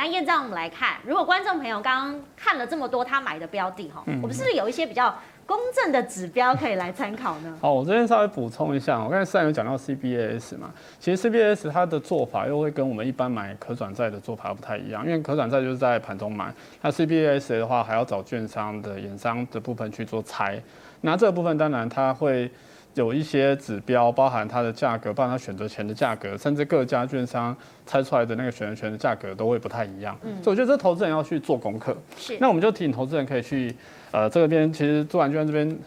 那验证我们来看，如果观众朋友刚刚看了这么多他买的标的哈，我们是不是有一些比较公正的指标可以来参考呢？好，我这边稍微补充一下，我刚才上有讲到 CBAS 嘛，其实 CBAS 它的做法又会跟我们一般买可转债的做法不太一样，因为可转债就是在盘中买，那 CBAS 的话还要找券商的衍商的部分去做拆，那这个部分当然它会。有一些指标，包含它的价格，包含它选择权的价格，甚至各家券商猜出来的那个选择权的价格都会不太一样。嗯，所以我觉得这投资人要去做功课。是，那我们就提醒投资人可以去，呃，这边其实做完券这边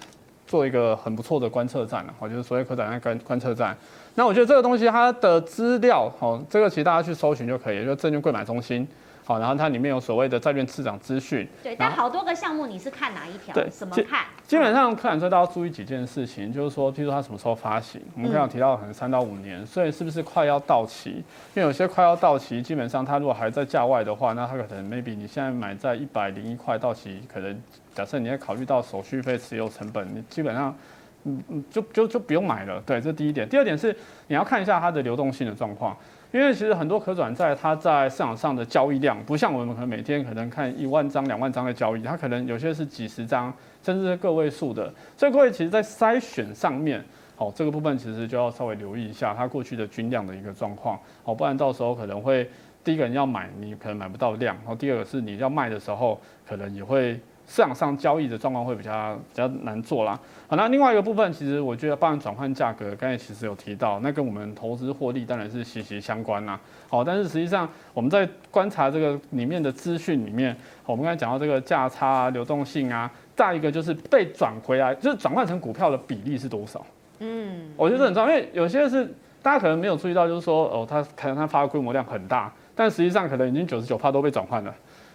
做一个很不错的观测站了，我觉得所谓可转债观观测站。那我觉得这个东西它的资料，哦，这个其实大家去搜寻就可以，就证券柜买中心。好，然后它里面有所谓的债券市场资讯。对，但好多个项目，你是看哪一条？对，怎么看？基本上，可转债都要注意几件事情，就是说，譬如说它什么时候发行，我们刚刚提到可能三到五年，所以是不是快要到期？因为有些快要到期，基本上它如果还在价外的话，那它可能 maybe 你现在买在一百零一块到期，可能假设你要考虑到手续费、持有成本，你基本上，嗯嗯，就就就不用买了。对，这是第一点。第二点是你要看一下它的流动性的状况。因为其实很多可转债，它在市场上的交易量不像我们可能每天可能看一万张、两万张的交易，它可能有些是几十张，甚至是个位数的。所以各位其实，在筛选上面，好，这个部分其实就要稍微留意一下它过去的均量的一个状况，好，不然到时候可能会第一个人要买，你可能买不到量，然后第二个是你要卖的时候，可能也会。市场上交易的状况会比较比较难做啦。好，那另外一个部分，其实我觉得包含转换价格，刚才其实有提到，那跟我们投资获利当然是息息相关啦。好，但是实际上我们在观察这个里面的资讯里面，我们刚才讲到这个价差啊、流动性啊，再一个就是被转回来，就是转换成股票的比例是多少？嗯，我觉得很重要，因为有些是大家可能没有注意到，就是说哦，它可能它发的规模量很大，但实际上可能已经九十九趴都被转换了。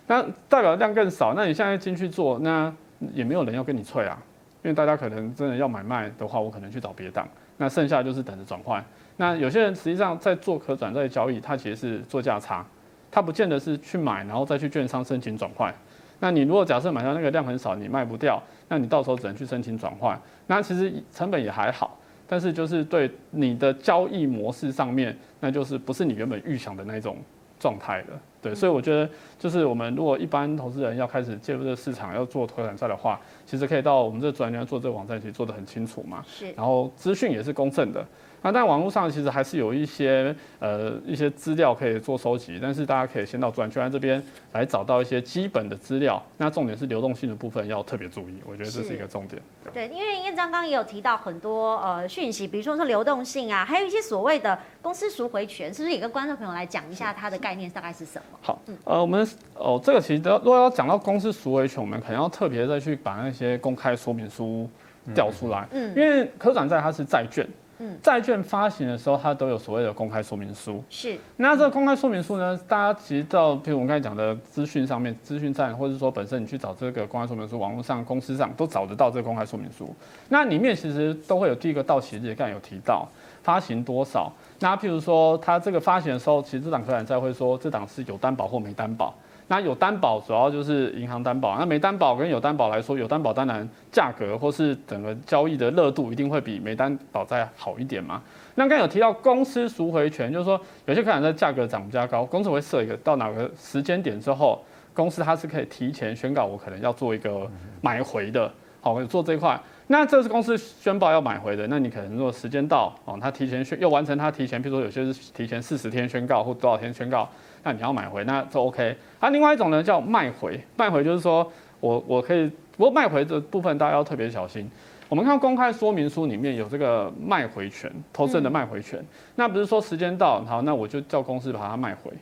那代表量更少，那你现在进去做，那也没有人要跟你催啊，因为大家可能真的要买卖的话，我可能去找别档，那剩下就是等着转换。那有些人实际上在做可转债交易，他其实是做价差，他不见得是去买然后再去券商申请转换。那你如果假设买到那个量很少，你卖不掉，那你到时候只能去申请转换。那其实成本也还好，但是就是对你的交易模式上面，那就是不是你原本预想的那种状态了。对，所以我觉得就是我们如果一般投资人要开始介入这个市场，要做投产债的话，其实可以到我们这专家做这个网站，其实做的很清楚嘛。是。然后资讯也是公正的。那但网络上其实还是有一些呃一些资料可以做收集，但是大家可以先到转圈这边来找到一些基本的资料。那重点是流动性的部分要特别注意，我觉得这是一个重点。对，因为验彰刚刚也有提到很多呃讯息，比如说说流动性啊，还有一些所谓的公司赎回权，是不是也跟观众朋友来讲一下它的概念大概是什么？好，呃，我们哦这个其实都如果要讲到公司赎回权，我们可能要特别再去把那些公开说明书调出来，嗯，因为科转债它是债券。嗯，债券发行的时候，它都有所谓的公开说明书。是，那这个公开说明书呢，大家其实到，譬如我们刚才讲的资讯上面，资讯站，或者是说本身你去找这个公开说明书，网络上、公司上都找得到这个公开说明书。那里面其实都会有第一个到期日，刚才有提到发行多少。那譬如说，它这个发行的时候，其实这档可转债会说这档是有担保或没担保。那有担保主要就是银行担保，那没担保跟有担保来说，有担保当然价格或是整个交易的热度一定会比没担保再好一点嘛。那刚有提到公司赎回权，就是说有些可能在价格涨比较高，公司会设一个到哪个时间点之后，公司它是可以提前宣告我可能要做一个买回的，好，我做这一块。那这是公司宣报要买回的，那你可能如果时间到哦，他提前宣又完成他提前，比如说有些是提前四十天宣告或多少天宣告。那你要买回，那就 OK。啊，另外一种呢叫卖回，卖回就是说我我可以，不过卖回这部分大家要特别小心。我们看公开说明书里面有这个卖回权，投资人的卖回权。那不是说时间到，好，那我就叫公司把它卖回。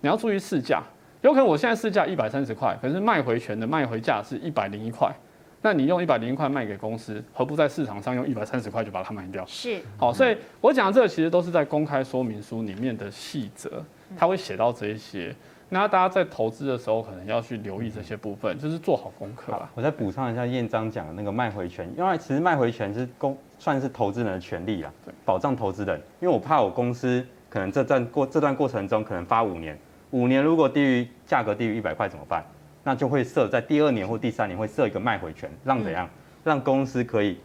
你要注意市价，有可能我现在市价一百三十块，可是卖回权的卖回价是一百零一块。那你用一百零一块卖给公司，何不在市场上用一百三十块就把它卖掉？是。好，所以我讲的这个其实都是在公开说明书里面的细则。他会写到这一些，那大家在投资的时候可能要去留意这些部分，就是做好功课啦。我再补上一下燕章讲的那个卖回权，因为其实卖回权是公算是投资人的权利啦，保障投资人。因为我怕我公司可能这段过这段过程中可能发五年，五年如果低于价格低于一百块怎么办？那就会设在第二年或第三年会设一个卖回权，让怎样？让公司可以。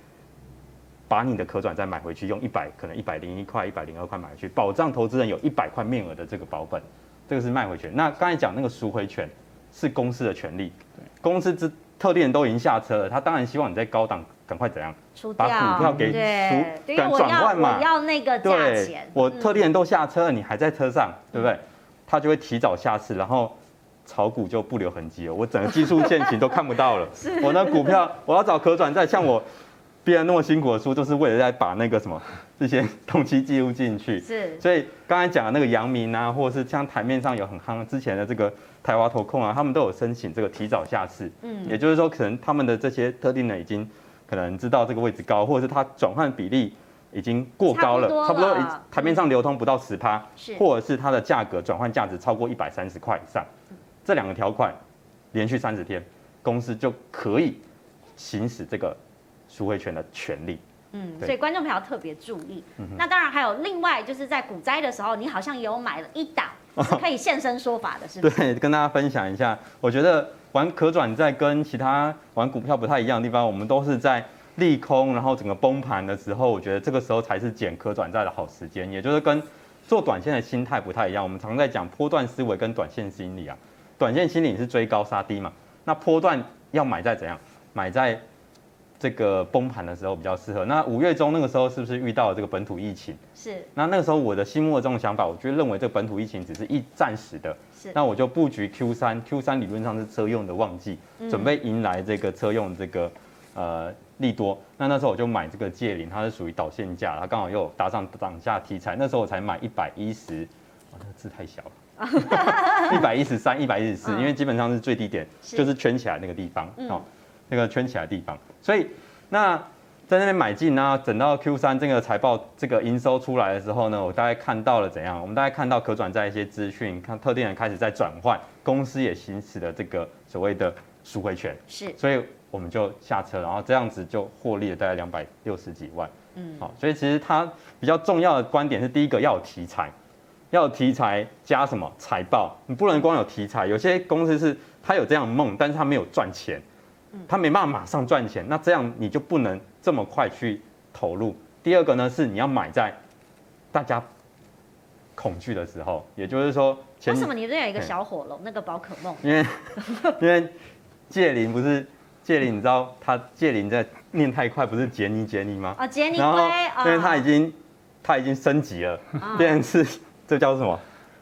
把你的可转债买回去，用一百可能一百零一块、一百零二块买回去，保障投资人有一百块面额的这个保本。这个是卖回权。那刚才讲那个赎回权是公司的权利，公司之特定人都已经下车了，他当然希望你在高档赶快怎样，把股票给赎转换嘛，要那个价钱。我特定人都下车了，你还在车上，对不对？他就会提早下市，然后炒股就不留痕迹了，我整个技术线型都看不到了。我那股票我要找可转债，像我。编了那么辛苦的书，都是为了在把那个什么这些东西记录进去。是，所以刚才讲的那个阳明啊，或者是像台面上有很夯之前的这个台华投控啊，他们都有申请这个提早下市。嗯，也就是说，可能他们的这些特定的已经可能知道这个位置高，或者是它转换比例已经过高了，差不多台面上流通不到十趴，或者是它的价格转换价值超过一百三十块以上，这两个条款连续三十天，公司就可以行使这个。赎回权的权利，嗯，所以观众朋友特别注意。那当然还有另外，就是在股灾的时候，你好像也有买了一档是可以现身说法的，是不是？对，跟大家分享一下。我觉得玩可转债跟其他玩股票不太一样的地方，我们都是在利空，然后整个崩盘的时候，我觉得这个时候才是捡可转债的好时间。也就是跟做短线的心态不太一样。我们常在讲波段思维跟短线心理啊。短线心理是追高杀低嘛，那波段要买在怎样？买在。这个崩盘的时候比较适合。那五月中那个时候是不是遇到了这个本土疫情？是。那那个时候我的心目的这种想法，我就认为这个本土疫情只是一暂时的。是。那我就布局 Q 三，Q 三理论上是车用的旺季，准备迎来这个车用这个呃利多。那那时候我就买这个界零，它是属于导线价，它刚好又搭上涨价题材。那时候我才买一百一十，哇，那个字太小了，一百一十三、一百一十四，因为基本上是最低点，就是圈起来那个地方哦。那个圈起来的地方，所以那在那边买进呢，等到 Q 三这个财报这个营收出来的时候呢，我大概看到了怎样？我们大概看到可转债一些资讯，看特定人开始在转换，公司也行使了这个所谓的赎回权，是，所以我们就下车，然后这样子就获利了大概两百六十几万，嗯，好，所以其实它比较重要的观点是，第一个要有题材，要有题材加什么财报，你不能光有题材，有些公司是它有这样的梦，但是它没有赚钱。他没办法马上赚钱，那这样你就不能这么快去投入。第二个呢，是你要买在大家恐惧的时候，也就是说，为什么你这有一个小火龙？那个宝可梦？因为因为界灵不是界灵，你知道他界灵在念太快，不是杰尼杰尼吗？啊，杰尼龟，因为他已经他已经升级了，变成是这叫什么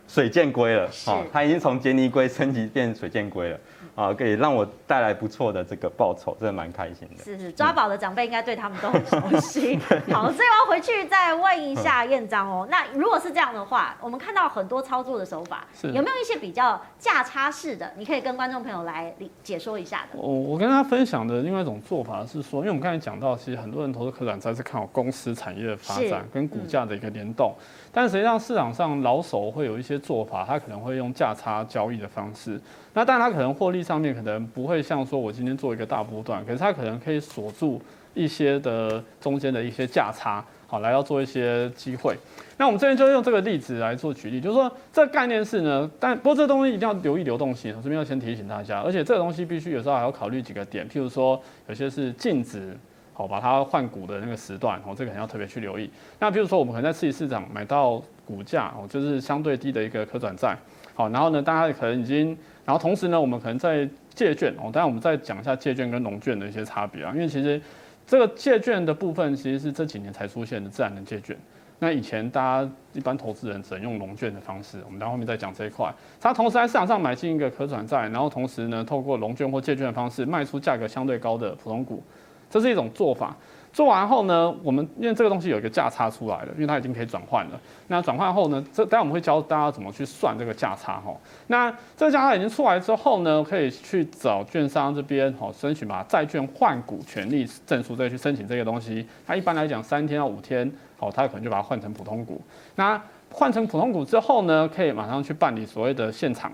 水箭龟了？哦，它已经从杰尼龟升级变水箭龟了。啊，可以让我带来不错的这个报酬，真的蛮开心的。是是，抓宝的长辈应该对他们都很 熟悉。好，所以我要回去再问一下燕章哦。那如果是这样的话，我们看到很多操作的手法，是有没有一些比较价差式的？你可以跟观众朋友来解说一下的。我我跟大家分享的另外一种做法是说，因为我们刚才讲到，其实很多人投资可转债是看好公司产业的发展跟股价的一个联动。嗯但实际上，市场上老手会有一些做法，他可能会用价差交易的方式。那当然，他可能获利上面可能不会像说我今天做一个大波段，可是它可能可以锁住一些的中间的一些价差，好，来要做一些机会。那我们这边就用这个例子来做举例，就是说这个概念是呢，但不过这个东西一定要留意流动性，我这边要先提醒大家，而且这个东西必须有时候还要考虑几个点，譬如说有些是净值。好，把它换股的那个时段，哦，这个可能要特别去留意。那比如说，我们可能在次级市场买到股价，哦，就是相对低的一个可转债，好，然后呢，大家可能已经，然后同时呢，我们可能在借券，哦，当然我们再讲一下借券跟融券的一些差别啊，因为其实这个借券的部分其实是这几年才出现的自然人借券。那以前大家一般投资人只能用融券的方式，我们到后面再讲这一块。他同时在市场上买进一个可转债，然后同时呢，透过融券或借券的方式卖出价格相对高的普通股。这是一种做法，做完后呢，我们因为这个东西有一个价差出来了，因为它已经可以转换了。那转换后呢，这待会我们会教大家怎么去算这个价差哈。那这个价差已经出来之后呢，可以去找券商这边哈申请把债券换股权利证书，再去申请这个东西。它一般来讲三天到五天，好，它可能就把它换成普通股。那换成普通股之后呢，可以马上去办理所谓的现场，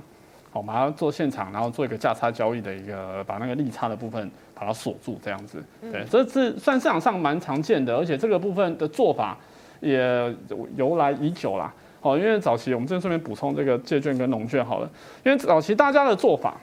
好，马上做现场，然后做一个价差交易的一个把那个利差的部分。把它锁住，这样子，对，这是算市场上蛮常见的，而且这个部分的做法也由来已久啦。好，因为早期我们这边顺便补充这个借券跟融券好了，因为早期大家的做法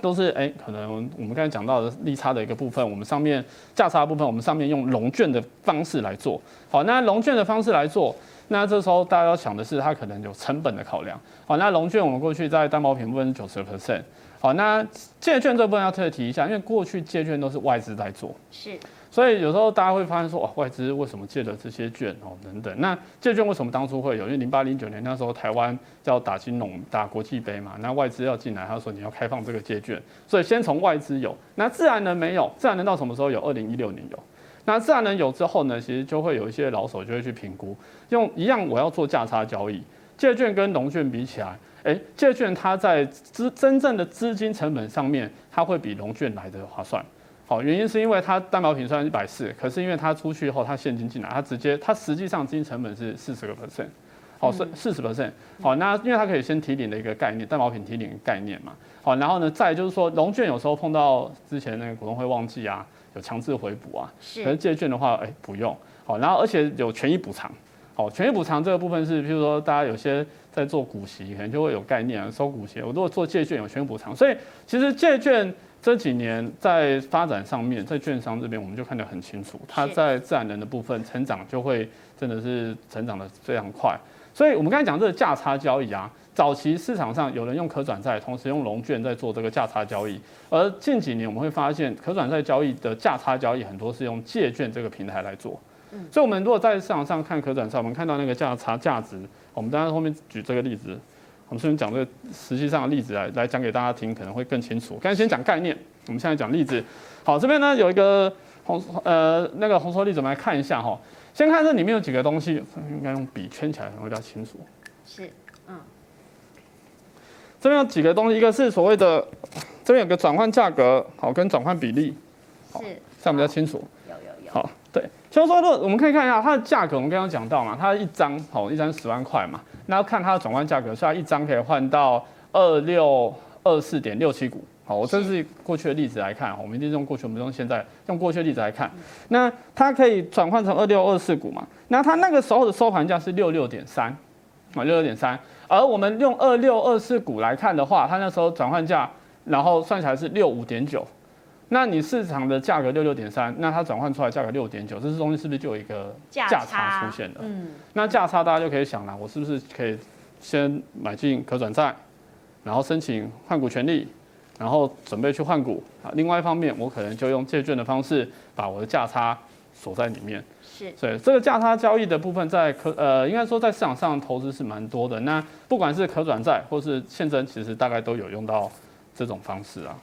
都是，哎，可能我们刚才讲到的利差的一个部分，我们上面价差的部分，我们上面用融券的方式来做。好，那融券的方式来做，那这时候大家要想的是，它可能有成本的考量。好，那融券我们过去在担保品部分是九十个 percent。好，那借券这部分要特别提一下，因为过去借券都是外资在做，是。所以有时候大家会发现说，哇，外资为什么借了这些券哦等等？那借券为什么当初会有？因为零八零九年那时候台湾要打金融、打国际杯嘛，那外资要进来，他说你要开放这个借券，所以先从外资有，那自然人没有，自然人到什么时候有？二零一六年有。那自然人有之后呢，其实就会有一些老手就会去评估，用一样我要做价差交易，借券跟融券比起来，哎、欸，借券它在资真正的资金成本上面，它会比融券来的划算。好，原因是因为它担保品虽然一百四，可是因为它出去后它现金进来，它直接它实际上资金成本是四十个 percent，好，是四十 percent。好，那因为它可以先提领的一个概念，担保品提领的概念嘛。好，然后呢，再就是说融券有时候碰到之前那个股东会忘记啊。有强制回补啊，是可是借券的话，哎、欸，不用。好，然后而且有权益补偿。好，权益补偿这个部分是，譬如说大家有些在做股息，可能就会有概念啊，收股息。我如果做借券，有权益补偿。所以其实借券这几年在发展上面，在券商这边我们就看得很清楚，它在自然人的部分成长就会真的是成长的非常快。所以我们刚才讲这个价差交易啊。早期市场上有人用可转债，同时用融券在做这个价差交易，而近几年我们会发现，可转债交易的价差交易很多是用借券这个平台来做。所以，我们如果在市场上看可转债，我们看到那个价差价值，我们当然后面举这个例子，我们顺便讲这个实际上的例子来来讲给大家听，可能会更清楚。刚才先讲概念，我们现在讲例子。好，这边呢有一个红呃那个红筹例子，我们来看一下哈。先看这里面有几个东西，应该用笔圈起来会比较清楚。是。嗯这边有几个东西，一个是所谓的，这边有个转换价格，好，跟转换比例，是，这样比较清楚。有有有。好，对，就是说，我们可以看一下它的价格，我们刚刚讲到嘛，它一张，好，一张十万块嘛，那要看它的转换价格，所以它一张可以换到二六二四点六七股，好，我这是过去的例子来看，我们一定用过去，我们用现在用过去的例子来看，那它可以转换成二六二四股嘛，那它那个时候的收盘价是六六点三，啊，六六点三。而我们用二六二四股来看的话，它那时候转换价，然后算起来是六五点九，那你市场的价格六六点三，那它转换出来价格六点九，这是东西是不是就有一个价差出现了？嗯，那价差大家就可以想了，我是不是可以先买进可转债，然后申请换股权利，然后准备去换股啊？另外一方面，我可能就用借券的方式把我的价差锁在里面。是，所以这个价差交易的部分在可呃，应该说在市场上投资是蛮多的。那不管是可转债或是现增，其实大概都有用到这种方式啊。